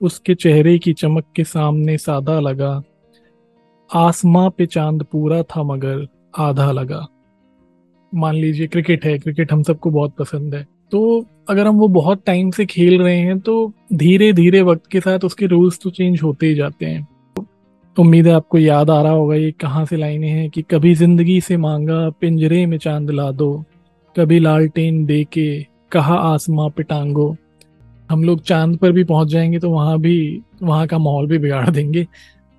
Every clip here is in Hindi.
उसके चेहरे की चमक के सामने सादा लगा। आसमां पे चाँद पूरा था मगर आधा लगा। मान लीजिए क्रिकेट है, क्रिकेट हम सबको बहुत पसंद है। तो अगर हम वो बहुत टाइम से खेल रहे हैं तो धीरे धीरे वक्त के साथ उसके रूल्स तो चेंज होते ही जाते हैं। उम्मीद है आपको याद आ रहा होगा ये कहाँ से लाइनें हैं कि कभी ज़िंदगी से मांगा, पिंजरे में चाँद ला दो, कभी लालटेन दे के कहा आसमां पे टांगो। हम लोग चाँद पर भी पहुँच जाएँगे तो वहाँ भी, वहाँ का माहौल भी बिगाड़ देंगे।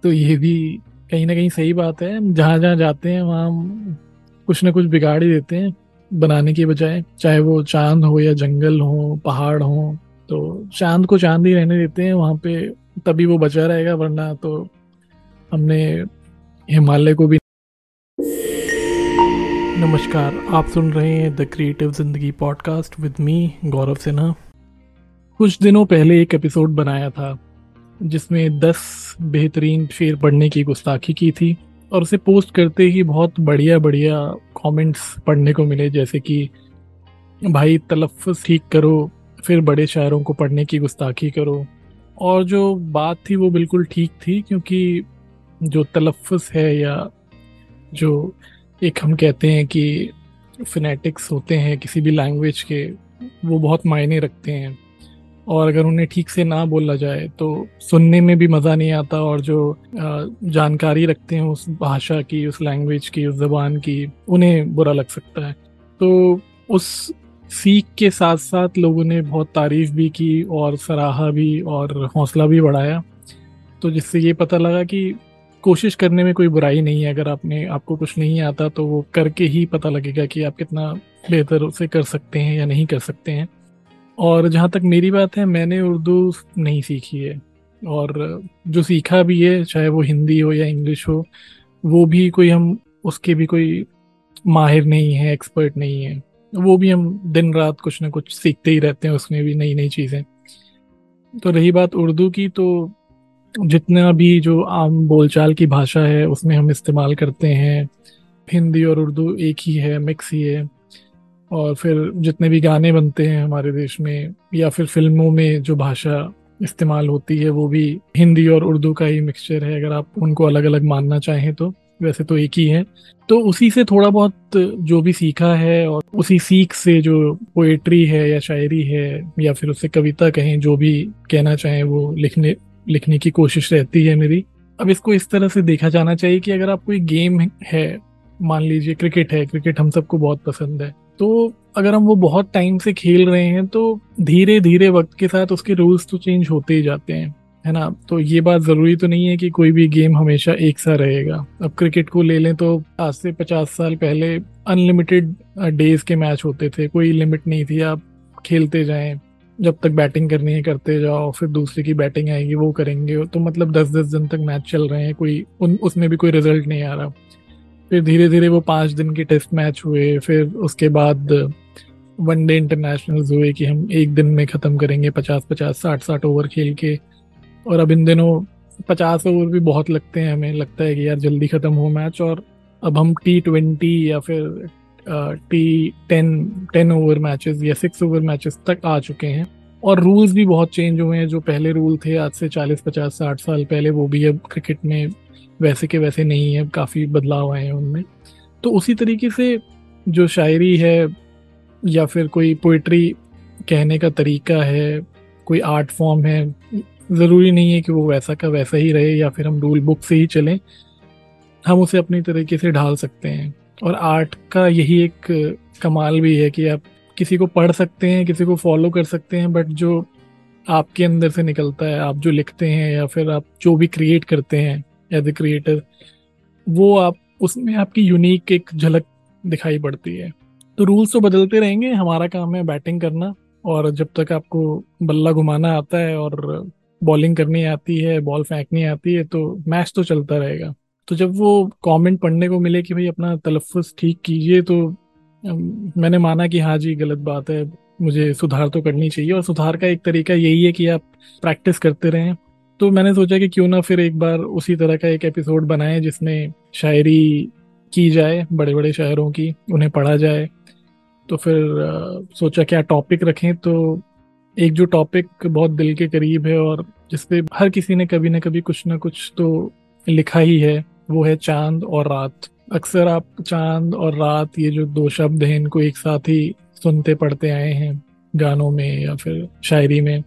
तो ये भी कहीं ना कहीं सही बात है। जहाँ जहाँ जाते हैं, वहाँ कुछ ना कुछ बिगाड़ ही देते हैं, बनाने के बजाय। चाहे वो चाँद हो या जंगल हो, पहाड़ हो तो चाँद को चाँद ही रहने देते हैं। वहाँ पे तभी वो बचा रहेगा, वरना तो हमने हिमालय को भी नमस्कार। आप सुन रहे हैं the Creative Zindagi podcast with me, Gaurav Sinha. कुछ दिनों पहले एक एपिसोड बनाया था, जिसमें दस बेहतरीन शेर पढ़ने की गुस्ताखी की थी, और उसे पोस्ट करते ही बहुत बढ़िया बढ़िया कमेंट्स पढ़ने को मिले, जैसे कि, भाई, तलफ़ ठीक करो, फिर बड़े शायरों को पढ़ने की गुस्ताखी करो। और जो बात थी वो बिल्कुल ठीक थी, क्योंकि जो तलफ़ है या जो एक हम कहते हैं कि फिनेटिक्स होते हैं किसी भी लैंग्वेज के, वो बहुत मायने रखते हैं। और अगर उन्हें ठीक से ना बोला जाए तो सुनने में भी मज़ा नहीं आता और जो जानकारी रखते हैं उस भाषा की, उस लैंग्वेज की, उस ज़बान की, उन्हें बुरा लग सकता है। तो उस सीख के साथ साथ लोगों ने बहुत तारीफ़ भी की और सराहा भी और हौसला भी बढ़ाया। तो जिससे ये पता लगा कि कोशिश करने में कोई बुराई नहीं है, अगर आपने, आपको कुछ नहीं आता तो वो करके ही पता लगेगा कि आप कितना बेहतर उसे कर सकते हैं या नहीं कर सकते हैं। और जहाँ तक मेरी बात है, मैंने उर्दू नहीं सीखी है। और जो सीखा भी है, चाहे वो हिंदी हो या इंग्लिश हो, वो भी कोई हम, उसके भी कोई माहिर नहीं है, एक्सपर्ट नहीं है। वो भी हम दिन रात कुछ ना कुछ सीखते ही रहते हैं, उसमें भी नई नई चीज़ें। तो रही बात उर्दू की तो जितना भी जो आम बोलचाल की भाषा है, उसमें हम इस्तेमाल करते हैं। हिंदी और उर्दू एक ही है, मिक्स ही है। और फिर जितने भी गाने बनते हैं हमारे देश में, या फिर फ़िल्मों में जो भाषा इस्तेमाल होती है, वो भी हिंदी और उर्दू का ही मिक्सचर है। अगर आप उनको अलग अलग मानना चाहें तो वैसे तो एक ही है। तो उसी से थोड़ा बहुत जो भी सीखा है और उसी सीख से जो पोएट्री है या शायरी है, या फिर उससे कविता कहें, जो भी कहना चाहें, वो लिखने लिखने की कोशिश रहती है मेरी। अब इसको इस तरह से देखा जाना चाहिए कि अगर आप कोई गेम है, मान लीजिए क्रिकेट है, क्रिकेट हम सबको बहुत पसंद है तो अगर हम वो बहुत टाइम से खेल रहे हैं तो धीरे धीरे वक्त के साथ उसके रूल्स तो चेंज होते ही जाते हैं, है ना? तो ये बात ज़रूरी तो नहीं है कि कोई भी गेम हमेशा एक सा रहेगा। अब क्रिकेट को ले लें तो आज से पचास साल पहले अनलिमिटेड डेज़ के मैच होते थे, कोई लिमिट नहीं थी। आप खेलते जाएँ, जब तक बैटिंग करनी है करते जाओ, फिर दूसरे की बैटिंग आएगी, वो करेंगे। तो मतलब दस दस दिन तक मैच चल रहे हैं, कोई उन, उसमें भी कोई रिज़ल्ट नहीं आ रहा। फिर धीरे धीरे वो पाँच दिन के टेस्ट मैच हुए, फिर उसके बाद वनडे इंटरनेशनल हुए कि हम एक दिन में ख़त्म करेंगे पचास पचास साठ साठ ओवर खेल के। और अब इन दिनों पचास ओवर भी बहुत लगते हैं हमें, लगता है कि यार जल्दी ख़त्म हो मैच और अब हम टी ट्वेंटी या फिर T ten ten over matches या सिक्स ओवर मैचेस तक आ चुके हैं। और रूल्स भी बहुत चेंज हुए हैं, जो पहले रूल थे आज से चालीस, पचास, साठ साल पहले, वो भी अब क्रिकेट में वैसे के वैसे नहीं है काफ़ी बदलाव आए हैं उनमें। तो उसी तरीके से जो शायरी है या फिर कोई पोइट्री कहने का तरीका है, कोई आर्ट फॉर्म है, ज़रूरी नहीं है कि वो वैसा का वैसा ही रहे या फिर हम रूल बुक से ही चलें, हम उसे अपनी तरीके से ढाल सकते हैं। और आर्ट का यही एक कमाल भी है कि आप किसी को पढ़ सकते हैं, किसी को फॉलो कर सकते हैं बट जो आपके अंदर से निकलता है, आप जो लिखते हैं या फिर आप जो भी क्रिएट करते हैं एज ए क्रिएटर वो आप, उसमें आपकी यूनिक एक झलक दिखाई पड़ती है। तो रूल्स तो बदलते रहेंगे, हमारा काम है बैटिंग करना, और जब तक आपको बल्ला घुमाना आता है और बॉलिंग करनी आती है बॉल फेंकनी आती है तो मैच तो चलता रहेगा। तो जब वो कमेंट पढ़ने को मिले कि भाई अपना तलफ़ ठीक कीजिए तो मैंने माना कि हाँ जी, गलत बात है, मुझे सुधार तो करनी चाहिए, और सुधार का एक तरीका यही है कि आप प्रैक्टिस करते रहें। तो मैंने सोचा कि क्यों ना फिर एक बार उसी तरह का एक एपिसोड बनाए जिसमें शायरी की जाए बड़े बड़े शायरों की उन्हें पढ़ा जाए। तो फिर आ, सोचा क्या टॉपिक रखें तो एक जो टॉपिक बहुत दिल के करीब है और जिसपे हर किसी ने कभी ना कभी कुछ ना कुछ तो लिखा ही है वो है चाँद और रात। अक्सर आप चाँद और रात ये जो दो शब्द हैं इनको एक साथ ही सुनते पढ़ते आए हैं गानों में या फिर शायरी में।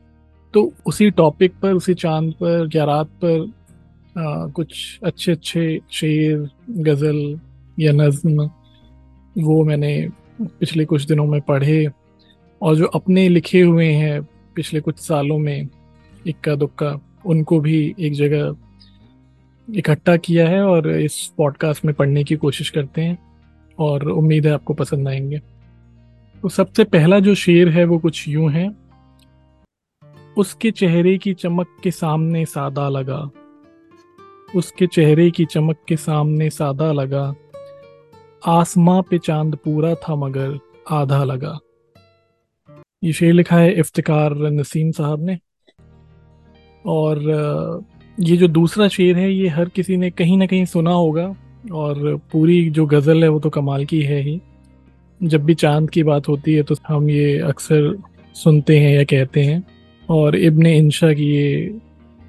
तो उसी टॉपिक पर उसी चाँद पर या रात पर आ, कुछ अच्छे अच्छे शेर गज़ल या नज्म वो मैंने पिछले कुछ दिनों में पढ़े। और जो अपने लिखे हुए हैं पिछले कुछ सालों में इक्का दुक्का उनको भी एक जगह इकट्ठा किया है और इस पॉडकास्ट में पढ़ने की कोशिश करते हैं और उम्मीद है आपको पसंद आएँगे। तो सबसे पहला जो शेर है वो कुछ यूँ है। उसके चेहरे की चमक के सामने सादा लगा। उसके चेहरे की चमक के सामने सादा लगा। आसमां पे चाँद पूरा था मगर आधा लगा। ये शेर लिखा है इफ्तिकार नसीम साहब ने। और ये जो दूसरा शेर है, ये हर किसी ने कहीं ना कहीं सुना होगा। और पूरी जो गज़ल है, वो तो कमाल की है ही। जब भी चाँद की बात होती है तो हम ये अक्सर सुनते हैं या कहते हैं। और इब्न इंशा की ये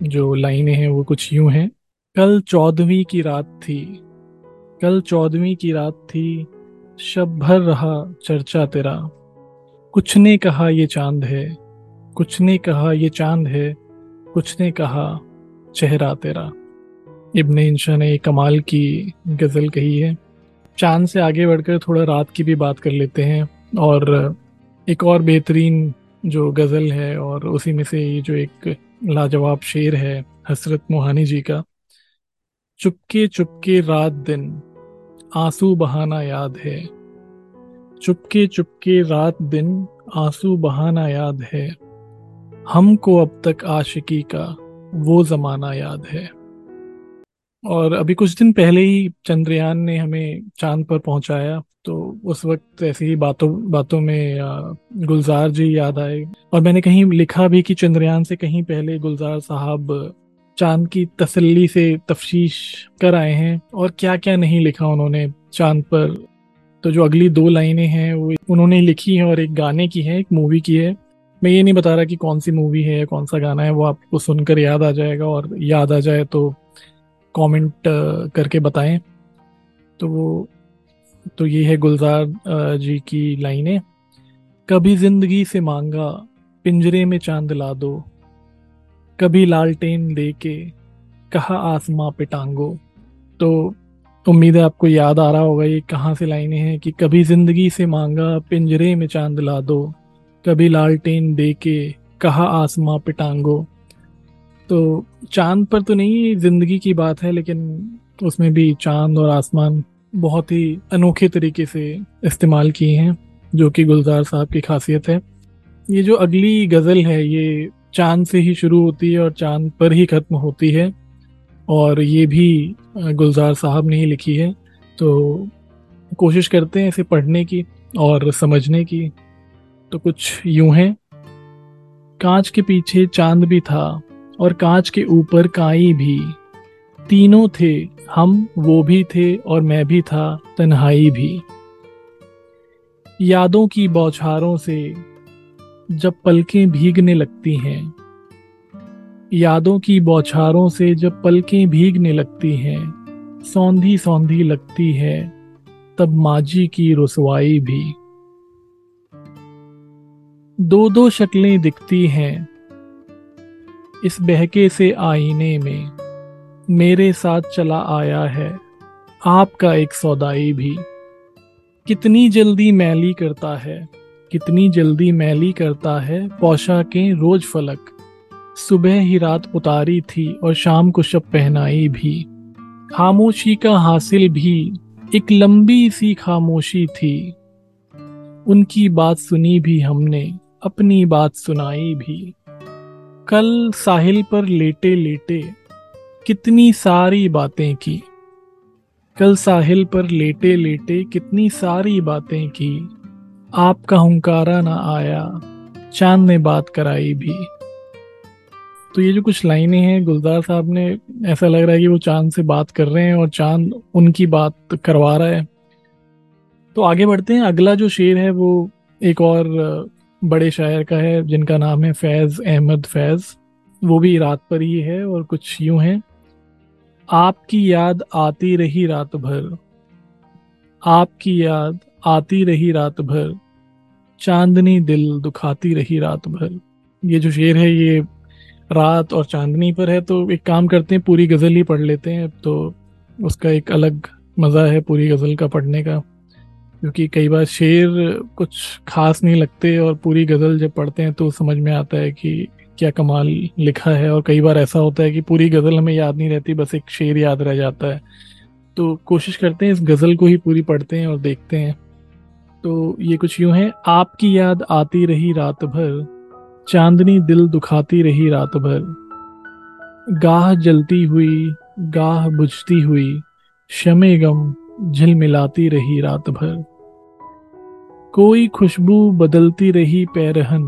जो लाइनें हैं, वो कुछ यूँ हैं। कल चौदहवीं की रात थी। कल चौदहवीं की रात थी। शब भर रहा चर्चा तेरा। कुछ ने कहा ये चाँद है। कुछ ने कहा ये चाँद है। कुछ ने कहा चेहरा तेरा। इब्न इंशा ने कमाल की गज़ल कही है। चाँद से आगे बढ़कर थोड़ा रात की भी बात कर लेते हैं। और एक और बेहतरीन जो गज़ल है और उसी में से ये जो एक लाजवाब शेर है, हसरत मोहानी जी का, चुपके चुपके रात दिन, आँसू बहाना याद है। चुपके चुपके रात दिन, आँसू बहाना याद है। हमको अब तक आशिकी का वो जमाना याद है। और अभी कुछ दिन पहले ही चंद्रयान ने हमें चाँद पर पहुँचाया तो उस वक्त ऐसी ही बातों बातों में गुलजार जी याद आए। और मैंने कहीं लिखा भी कि चंद्रयान से कहीं पहले गुलजार साहब चाँद की तसल्ली से तफ्शीश कर आए हैं और क्या क्या नहीं लिखा उन्होंने चाँद पर। तो जो अगली दो लाइनें हैं, वो उन्होंने लिखी हैं और एक गाने की है, एक मूवी की है। मैं ये नहीं बता रहा कि कौन सी मूवी है कौन सा गाना है, वो आपको सुनकर याद आ जाएगा और याद आ जाए तो कमेंट करके बताएँ। तो वो तो ये है गुलजार जी की लाइनें। कभी ज़िंदगी से मांगा, पिंजरे में चाँद ला दो। कभी लालटेन दे के कहा आसमां पे टांगो। तो उम्मीद है आपको याद आ रहा होगा ये कहाँ से लाइनें हैं कि कभी ज़िंदगी से मांगा, पिंजरे में चाँद ला दो। कभी लालटेन दे के कहा आसमां पे टांगो। तो चाँद पर तो नहीं, ज़िंदगी की बात है, लेकिन उसमें भी चाँद और आसमान बहुत ही अनोखे तरीके से इस्तेमाल किए हैं, जो कि गुलजार साहब की खासियत है। ये जो अगली गज़ल है, ये चाँद से ही शुरू होती है और चाँद पर ही ख़त्म होती है, और ये भी गुलजार साहब ने ही लिखी है। तो कोशिश करते हैं इसे पढ़ने की और समझने की। तो कुछ यूँ है। कांच के पीछे चाँद भी था और कांच के ऊपर काई भी। तीनों थे, हम, वो भी थे और मैं भी था, तन्हाई भी। यादों की बौछारों से जब पलकें भीगने लगती हैं। यादों की बौछारों से जब पलकें भीगने लगती हैं। सौंधी सौंधी लगती है, तब माजी की रसवाई भी। दो दो शक्लें दिखती हैं इस बहके से आईने में मेरे साथ चला आया है। आपका एक सौदाई भी। कितनी जल्दी मैली करता है, कितनी जल्दी मैली करता है पोशाकें रोज फलक। सुबह ही रात उतारी थी और शाम को शब पहनाई भी। खामोशी का हासिल भी, एक लंबी सी खामोशी थी। उनकी बात सुनी भी हमने, अपनी बात सुनाई भी। कल साहिल पर लेटे लेटे कितनी सारी बातें की। कल साहिल पर लेटे लेटे कितनी सारी बातें की। आपका हुंकारा ना आया, चाँद ने बात कराई भी। तो ये जो कुछ लाइनें हैं, गुलजार साहब ने ऐसा लग रहा है कि वो चाँद से बात कर रहे हैं और चाँद उनकी बात करवा रहा है। तो आगे बढ़ते हैं, अगला जो शेर है वो एक और बड़े शायर का है, जिनका नाम है फैज़ अहमद फैज़। वो भी रात पर ही है और कुछ यूँ है। आपकी याद आती रही रात भर। आपकी याद आती रही रात भर। चांदनी दिल दुखाती रही रात भर। ये जो शेर है, ये रात और चांदनी पर है तो एक काम करते हैं, पूरी गज़ल ही पढ़ लेते हैं। तो उसका एक अलग मज़ा है पूरी गज़ल का पढ़ने का। क्योंकि कई बार शेर कुछ खास नहीं लगते और पूरी गज़ल जब पढ़ते हैं तो समझ में आता है कि क्या कमाल लिखा है। और कई बार ऐसा होता है कि पूरी गज़ल हमें याद नहीं रहती, बस एक शेर याद रह जाता है। तो कोशिश करते हैं इस गज़ल को ही पूरी पढ़ते हैं और देखते हैं। तो ये कुछ यूँ है। आपकी याद आती रही रात भर चांदनी दिल दुखाती रही रात भर गाह जलती हुई, गाह बुझती हुई, शमे गम झिलमिलाती रही रात भर कोई खुशबू बदलती रही पैरहन,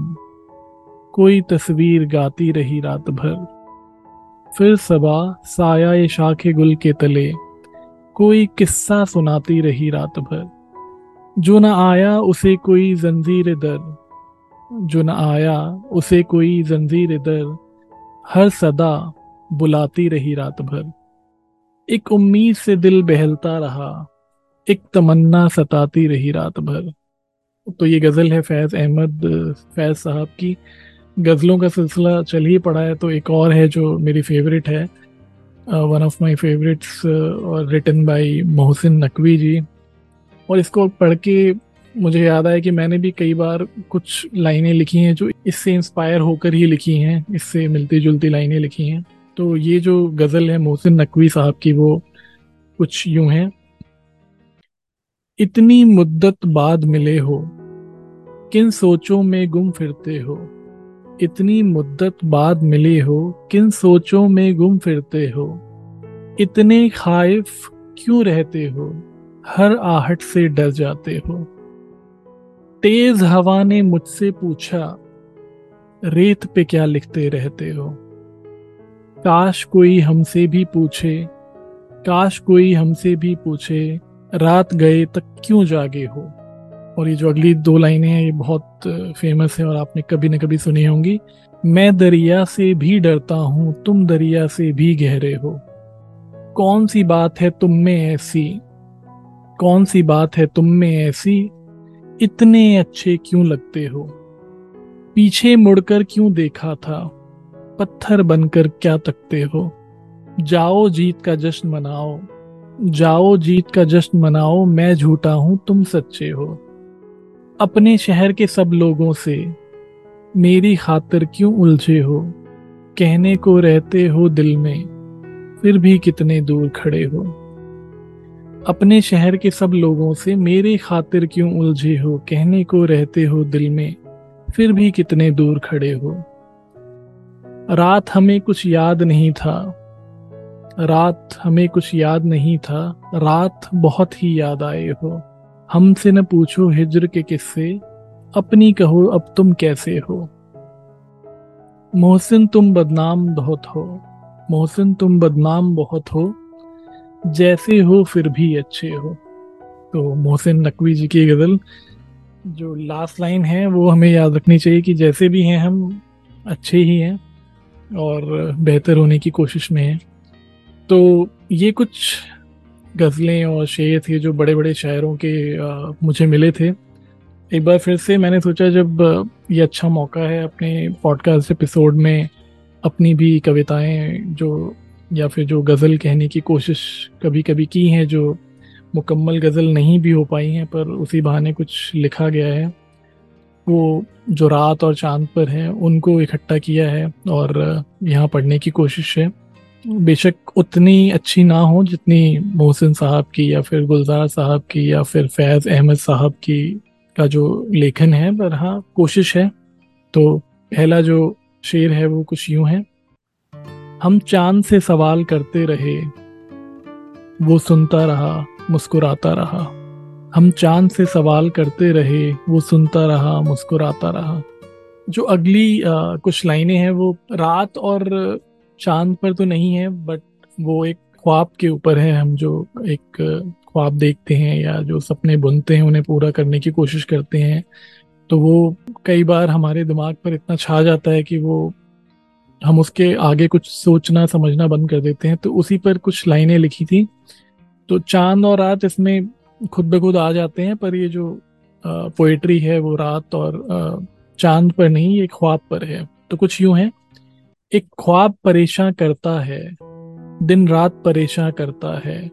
कोई तस्वीर गाती रही रात भर फिर सबा साया शाखे गुल के तले, कोई किस्सा सुनाती रही रात भर जो न आया उसे कोई जंजीर दर, जो न आया उसे कोई जंजीर दर, हर सदा बुलाती रही रात भर एक उम्मीद से दिल बहलता रहा, एक तमन्ना सताती रही रात भर तो ये गज़ल है फैज़ अहमद, फैज़ साहब की। गज़लों का सिलसिला चल ही पड़ा है तो एक और है जो मेरी फेवरेट है वन ऑफ़ माय फेवरेट्स और रिटन बाय मोहसिन नकवी जी। और इसको पढ़ के मुझे याद आया कि मैंने भी कई बार कुछ लाइनें लिखी हैं जो इससे इंस्पायर होकर ही लिखी हैं, इससे मिलती जुलती लाइनें लिखी हैं। तो ये जो गज़ल है मोहसिन नकवी साहब की, वो कुछ यूँ है। इतनी मुद्दत बाद मिले हो किन सोचों में गुम फिरते हो? इतनी मुद्दत बाद मिले हो, किन सोचों में गुम फिरते हो? इतने खाइफ क्यों रहते हो? हर आहट से डर जाते हो। तेज हवा ने मुझसे पूछा, रेत पे क्या लिखते रहते हो? काश कोई हमसे भी पूछे, काश कोई हमसे भी पूछे, रात गए तक क्यों जागे हो? और ये जो अगली दो लाइनें हैं, ये बहुत फ़ेमस है और आपने कभी न कभी सुनी होंगी। मैं दरिया से भी डरता हूँ, तुम दरिया से भी गहरे हो। कौन सी बात है तुम में ऐसी? कौन सी बात है तुम में ऐसी? इतने अच्छे क्यों लगते हो? पीछे मुड़कर क्यों देखा था? पत्थर बनकर क्या तकते हो? जाओ जीत का जश्न मनाओ। जाओ जीत का जश्न मनाओ, मैं झूठा हूँ, तुम सच्चे हो। अपने शहर के सब लोगों से, मेरी खातिर क्यों उलझे हो? कहने को रहते हो दिल में, फिर भी कितने दूर खड़े हो? अपने शहर के सब लोगों से, मेरी खातिर क्यों उलझे हो? कहने को रहते हो दिल में, फिर भी कितने दूर खड़े हो? रात हमें कुछ याद नहीं था। रात हमें कुछ याद नहीं था। रात बहुत ही याद आए हो। हमसे न पूछो हिजर के किस्से, अपनी कहो अब तुम कैसे हो। मोहसिन तुम बदनाम बहुत हो, मोहसिन तुम बदनाम बहुत हो, जैसे हो फिर भी अच्छे हो। तो मोहसिन नकवी जी की गज़ल, जो लास्ट लाइन है, वो हमें याद रखनी चाहिए कि जैसे भी हैं हम, अच्छे ही हैं और बेहतर होने की कोशिश में हैं। तो ये कुछ गज़लें और शेर थे जो बड़े बड़े शायरों के आ, मुझे मिले थे। एक बार फिर से मैंने सोचा जब ये अच्छा मौका है अपने पॉडकास्ट एपिसोड में अपनी भी कविताएँ जो या फिर जो गज़ल कहने की कोशिश कभी कभी की हैं जो मुकम्मल गज़ल नहीं भी हो पाई हैं पर उसी बहाने कुछ लिखा गया है। वो जो रात और चाँद पर है उनको इकट्ठा किया है और यहाँ पढ़ने की कोशिश है। बेशक उतनी अच्छी ना हो जितनी मोहसिन साहब की या फिर गुलजार साहब की या फिर फैज़ अहमद साहब की का जो लेखन है पर हाँ कोशिश है। तो पहला जो शेर है वो कुछ यूँ है। हम चाँद से सवाल करते रहे वो सुनता रहा मुस्कुराता रहा। हम चाँद से सवाल करते रहे वो सुनता रहा मुस्कुराता रहा। जो अगली आ, कुछ लाइनें हैं वो रात और चाँद पर तो नहीं है बट वो एक ख्वाब के ऊपर है, हम जो एक ख्वाब देखते हैं या जो सपने बुनते हैं, उन्हें पूरा करने की कोशिश करते हैं। तो वो कई बार हमारे दिमाग पर इतना छा जाता है कि वो हम उसके आगे कुछ सोचना, समझना बंद कर देते हैं। तो उसी पर कुछ लाइनें लिखी थी। तो चाँद और रात इसमें खुद ब खुद आ जाते हैं, पर ये जो पोएट्री है वो रात और चाँद पर नहीं, ये ख्वाब पर है। तो कुछ यूँ है। एक ख्वाब परेशान करता है, दिन रात परेशान करता है।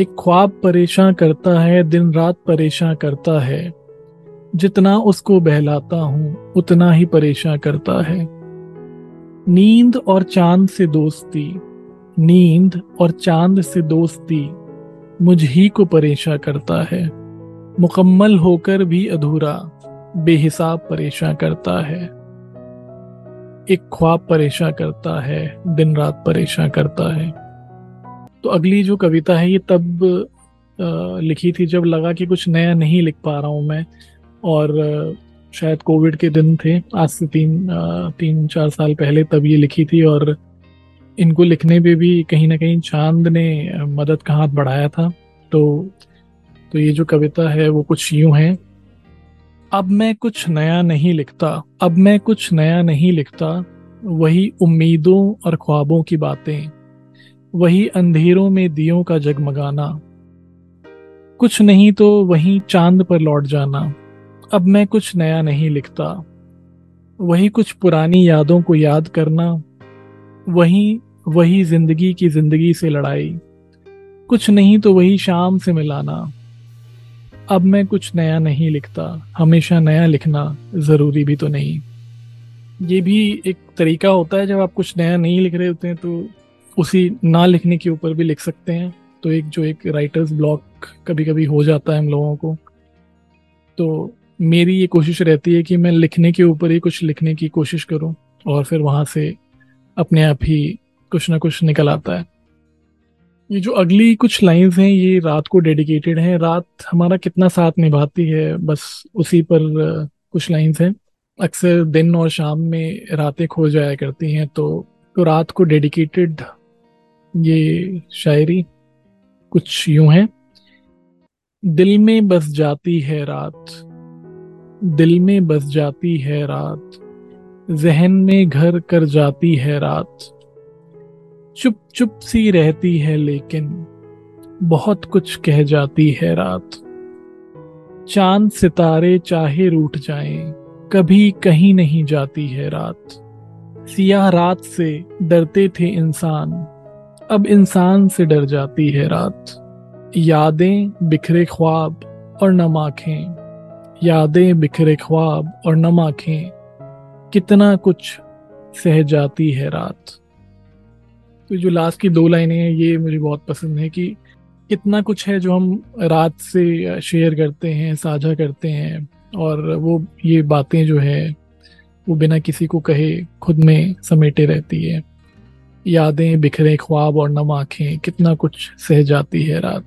एक ख्वाब परेशान करता है, दिन रात परेशान करता है। जितना उसको बहलाता हूँ, उतना ही परेशान करता है। नींद और चाँद से दोस्ती, नींद और चाँद से दोस्ती मुझ ही को परेशान करता है। मुकम्मल होकर भी अधूरा, बेहिसाब परेशान करता है। एक ख्वाब परेशान करता है, दिन रात परेशान करता है। तो अगली जो कविता है, ये तब लिखी थी जब लगा कि कुछ नया नहीं लिख पा रहा हूँ मैं। और शायद कोविड के दिन थे, आज से तीन तीन, चार साल पहले तब ये लिखी थी। और इनको लिखने में भी कहीं ना कहीं चाँद ने मदद का हाथ बढ़ाया था। तो तो ये जो कविता है, वो कुछ यूँ है। अब मैं कुछ नया नहीं लिखता, अब मैं कुछ नया नहीं लिखता। वही उम्मीदों और ख्वाबों की बातें, वही अंधेरों में दियों का जगमगाना। कुछ नहीं तो वही चाँद पर लौट जाना, अब मैं कुछ नया नहीं लिखता। वही कुछ पुरानी यादों को याद करना, वही वही ज़िंदगी की ज़िंदगी से लड़ाई। कुछ नहीं तो वही शाम से मिलाना अब मैं कुछ नया नहीं लिखता, हमेशा नया लिखना ज़रूरी भी तो नहीं। ये भी एक तरीका होता है, जब आप कुछ नया नहीं लिख रहे होते हैं तो उसी ना लिखने के ऊपर भी लिख सकते हैं। तो एक, जो एक राइटर्स ब्लॉक कभी कभी हो जाता है हम लोगों को। तो मेरी ये कोशिश रहती है कि मैं लिखने के ऊपर ही कुछ लिखने की कोशिश करूँ, और फिर वहाँ से अपने आप ही कुछ ना कुछ निकल आता है। ये जो अगली कुछ लाइंस हैं, ये रात को डेडिकेटेड हैं। रात हमारा कितना साथ निभाती है, बस उसी पर कुछ लाइंस हैं। अक्सर दिन और शाम में रातें खो जाया करती हैं तो तो रात को डेडिकेटेड ये शायरी कुछ यूँ है। दिल में बस जाती है रात, दिल में बस जाती है रात, जहन में घर कर जाती है रात। चुप चुप सी रहती है, लेकिन बहुत कुछ कह जाती है रात। चाँद सितारे चाहे रूठ जाएँ, कभी कहीं नहीं जाती है रात। सियाह रात से डरते थे इंसान, अब इंसान से डर जाती है रात। यादें बिखरे ख्वाब और नम आँखें यादें बिखरे ख्वाब और नम आँखें कितना कुछ सह जाती है रात। तो जो लास्ट की दो लाइनें हैं, ये मुझे बहुत पसंद है कि कितना कुछ है जो हम रात से शेयर करते हैं, साझा करते हैं और वो, ये बातें जो है, वो बिना किसी को कहे खुद में समेटे रहती है। यादें बिखरे, ख्वाब और नम आँखें, कितना कुछ सह जाती है रात।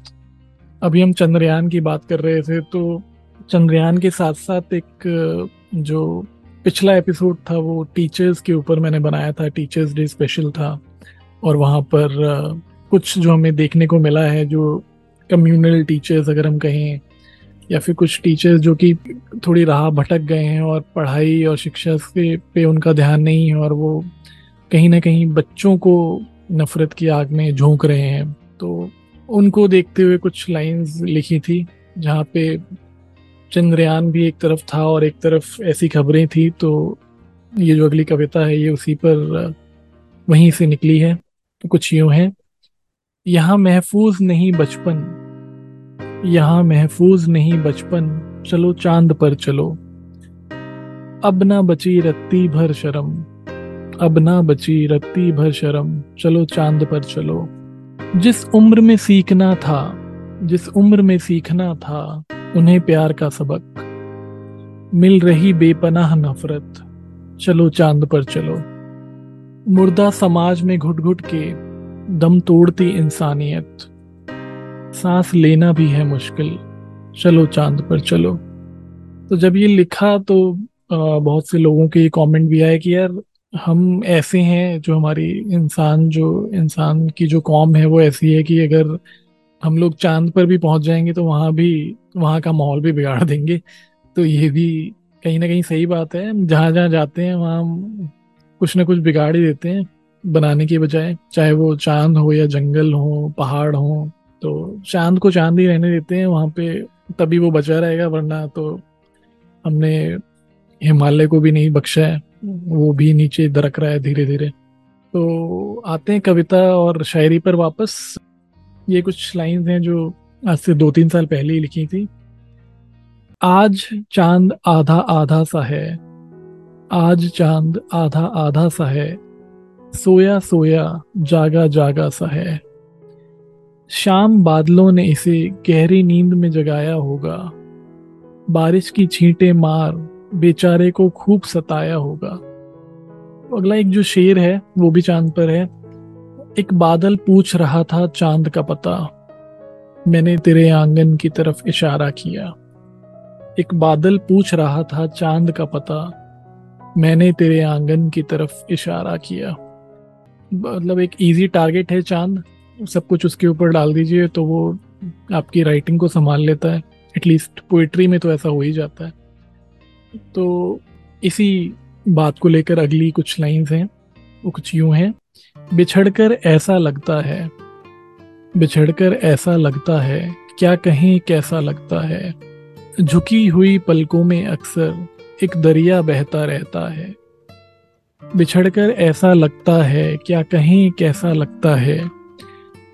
अभी हम चंद्रयान की बात कर रहे थे तो चंद्रयान के साथ साथ एक जो पिछला एपिसोड था, वो टीचर्स के ऊपर मैंने बनाया था टीचर्स डे स्पेशल था। और वहाँ पर कुछ जो हमें देखने को मिला है, जो कम्युनल टीचर्स अगर हम कहें, या फिर कुछ टीचर्स जो कि थोड़ी राह भटक गए हैं और पढ़ाई और शिक्षा से, पे उनका ध्यान नहीं है और वो कहीं ना कहीं बच्चों को नफरत की आग में झोंक रहे हैं। तो उनको देखते हुए कुछ लाइंस लिखी थी, जहाँ पे चंद्रयान भी एक तरफ़ था और एक तरफ़ ऐसी खबरें थी तो ये जो अगली कविता है, ये उसी पर वहीं से निकली है। कुछ यूँ है। यहाँ महफूज नहीं बचपन। यहाँ महफूज नहीं बचपन। चलो चाँद पर चलो। अब ना बची रत्ती भर शर्म। अब ना बची रत्ती भर शर्म। चलो चाँद पर चलो। जिस उम्र में सीखना था, जिस उम्र में सीखना था, उन्हें प्यार का सबक। मिल रही बेपनाह नफरत। चलो चाँद पर चलो। मुर्दा समाज में घुट घुट के दम तोड़ती इंसानियत। सांस लेना भी है मुश्किल। चलो चाँद पर चलो। तो जब ये लिखा तो बहुत से लोगों के कमेंट भी आए कि यार, हम ऐसे हैं जो हमारी इंसान जो, इंसान की जो कॉम है वो ऐसी है कि अगर हम लोग चाँद पर भी पहुँच जाएँगे तो वहाँ भी, वहाँ का माहौल भी बिगाड़ देंगे। तो ये भी कहीं ना कहीं सही बात है। जहाँ जहाँ जाते हैं, वहाँ कुछ ना कुछ बिगाड़ ही देते हैं बनाने के बजाय। चाहे वो चाँद हो या जंगल हो पहाड़ हो तो चाँद को चाँद ही रहने देते हैं वहाँ पे तभी वो बचा रहेगा वरना तो हमने हिमालय को भी नहीं बख्शा है वो भी नीचे दरक रहा है धीरे धीरे तो आते हैं कविता और शायरी पर वापस। ये कुछ लाइंस हैं जो आज से दो तीन साल पहले ही लिखी थी। आज चाँद आधा आधा सा है आज चाँद आधा आधा सा है, सोया सोया जागा जागा सा है। शाम बादलों ने इसे गहरी नींद में जगाया होगा। बारिश की छींटे मार बेचारे को खूब सताया होगा। अगला एक जो शेर है, वो भी चाँद पर है। एक बादल पूछ रहा था चाँद का पता। मैंने तेरे आँगन की तरफ़ इशारा किया। एक बादल पूछ रहा था चाँद का पता। मैंने तेरे आँगन की तरफ़ इशारा किया। मतलब एक इजी टारगेट है चाँद। सब कुछ उसके ऊपर डाल दीजिए तो वो आपकी राइटिंग को संभाल लेता है। एटलीस्ट पोइट्री में तो ऐसा हो ही जाता है। तो इसी बात को लेकर अगली कुछ लाइंस हैं। वो कुछ यूँ हैं। बिछड़कर ऐसा लगता है। बिछड़कर ऐसा लगता है। क्या कहें कैसा लगता है। झुकी हुई पलकों में अक्सर एक दरिया बहता रहता है। बिछड़कर ऐसा लगता है क्या कहीं कैसा लगता है।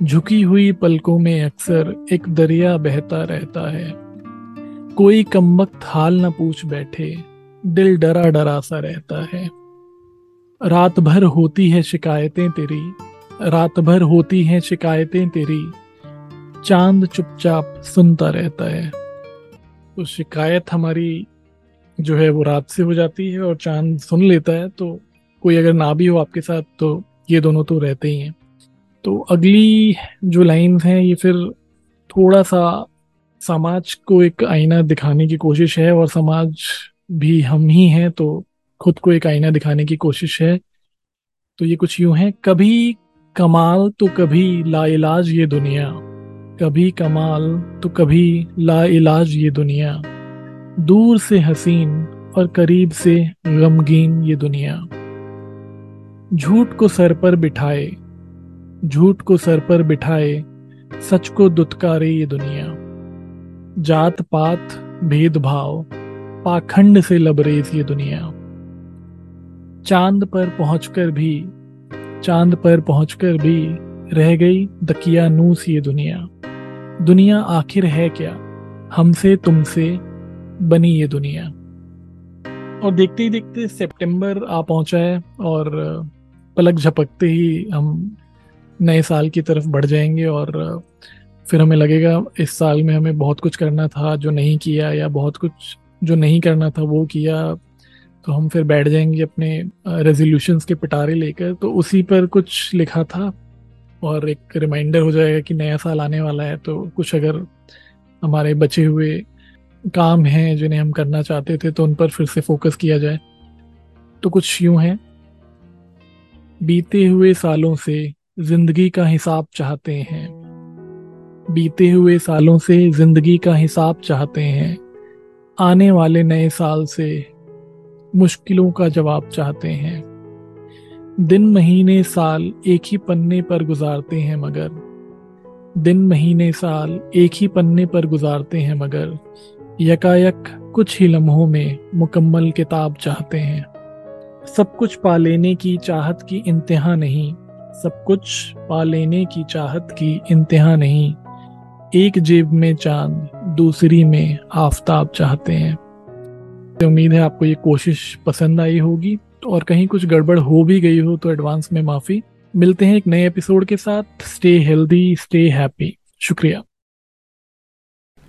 झुकी हुई पलकों में अक्सर एक दरिया बहता रहता है। कोई कमबख्त हाल न पूछ बैठे, दिल डरा डरा सा रहता है। रात भर होती है शिकायतें तेरी, रात भर होती हैं शिकायतें तेरी, चाँद चुपचाप सुनता रहता है। तो शिकायत हमारी जो है वो रात से हो जाती है और चाँद सुन लेता है तो कोई अगर ना भी हो आपके साथ तो ये दोनों तो रहते ही हैं। तो अगली जो लाइंस हैं, ये फिर थोड़ा सा समाज को एक आईना दिखाने की कोशिश है और समाज भी हम ही हैं तो खुद को एक आईना दिखाने की कोशिश है। तो ये कुछ यूँ है, कभी कमाल तो कभी लाइलाज ये दुनिया, कभी कमाल तो कभी लाइलाज ये दुनिया। दूर से हसीन और करीब से गमगीन ये दुनिया। झूठ को सर पर बिठाए, झूठ को सर पर बिठाए, सच को दुत्कारे ये दुनिया। जात पात भेदभाव, पाखंड से लबरेज ये दुनिया। चाँद पर पहुंचकर भी, चाँद पर पहुंचकर भी रह गई दकिया नूस ये दुनिया। दुनिया आखिर है क्या? हमसे, तुमसे बनी ये दुनिया। और देखते ही देखते सितंबर आ पहुँचा है और पलक झपकते ही हम नए साल की तरफ़ बढ़ जाएँगे और फिर हमें लगेगा इस साल में हमें बहुत कुछ करना था जो नहीं किया या बहुत कुछ जो नहीं करना था वो किया तो हम फिर बैठ जाएँगे अपने रेजोल्यूशंस के पिटारे लेकर। तो उसी पर कुछ लिखा था और एक रिमाइंडर हो जाएगा कि नया साल आने वाला है तो कुछ अगर हमारे बचे हुए काम हैं जिन्हें हम करना चाहते थे तो उन पर फिर से फोकस किया जाए। तो कुछ यूँ है। बीते हुए सालों से ज़िंदगी का हिसाब चाहते हैं। बीते हुए सालों से ज़िंदगी का हिसाब चाहते हैं। आने वाले नए साल से मुश्किलों का जवाब चाहते हैं। दिन, महीने, साल एक ही पन्ने पर गुजारते हैं मगर। दिन, महीने, साल एक ही पन्ने पर गुजारते हैं मगर। यकायक कुछ ही लम्हों में मुकम्मल किताब चाहते हैं। सब कुछ पा लेने की चाहत की इंतहा नहीं, सब कुछ पा लेने की चाहत की इंतहा नहीं। एक जेब में चाँद, दूसरी में आफताब चाहते हैं। तो उम्मीद है आपको ये कोशिश पसंद आई होगी, और कहीं कुछ गड़बड़ हो भी गई हो तो एडवांस में माफ़ी। मिलते हैं एक नए एपिसोड के साथ। Stay healthy, stay happy. शुक्रिया।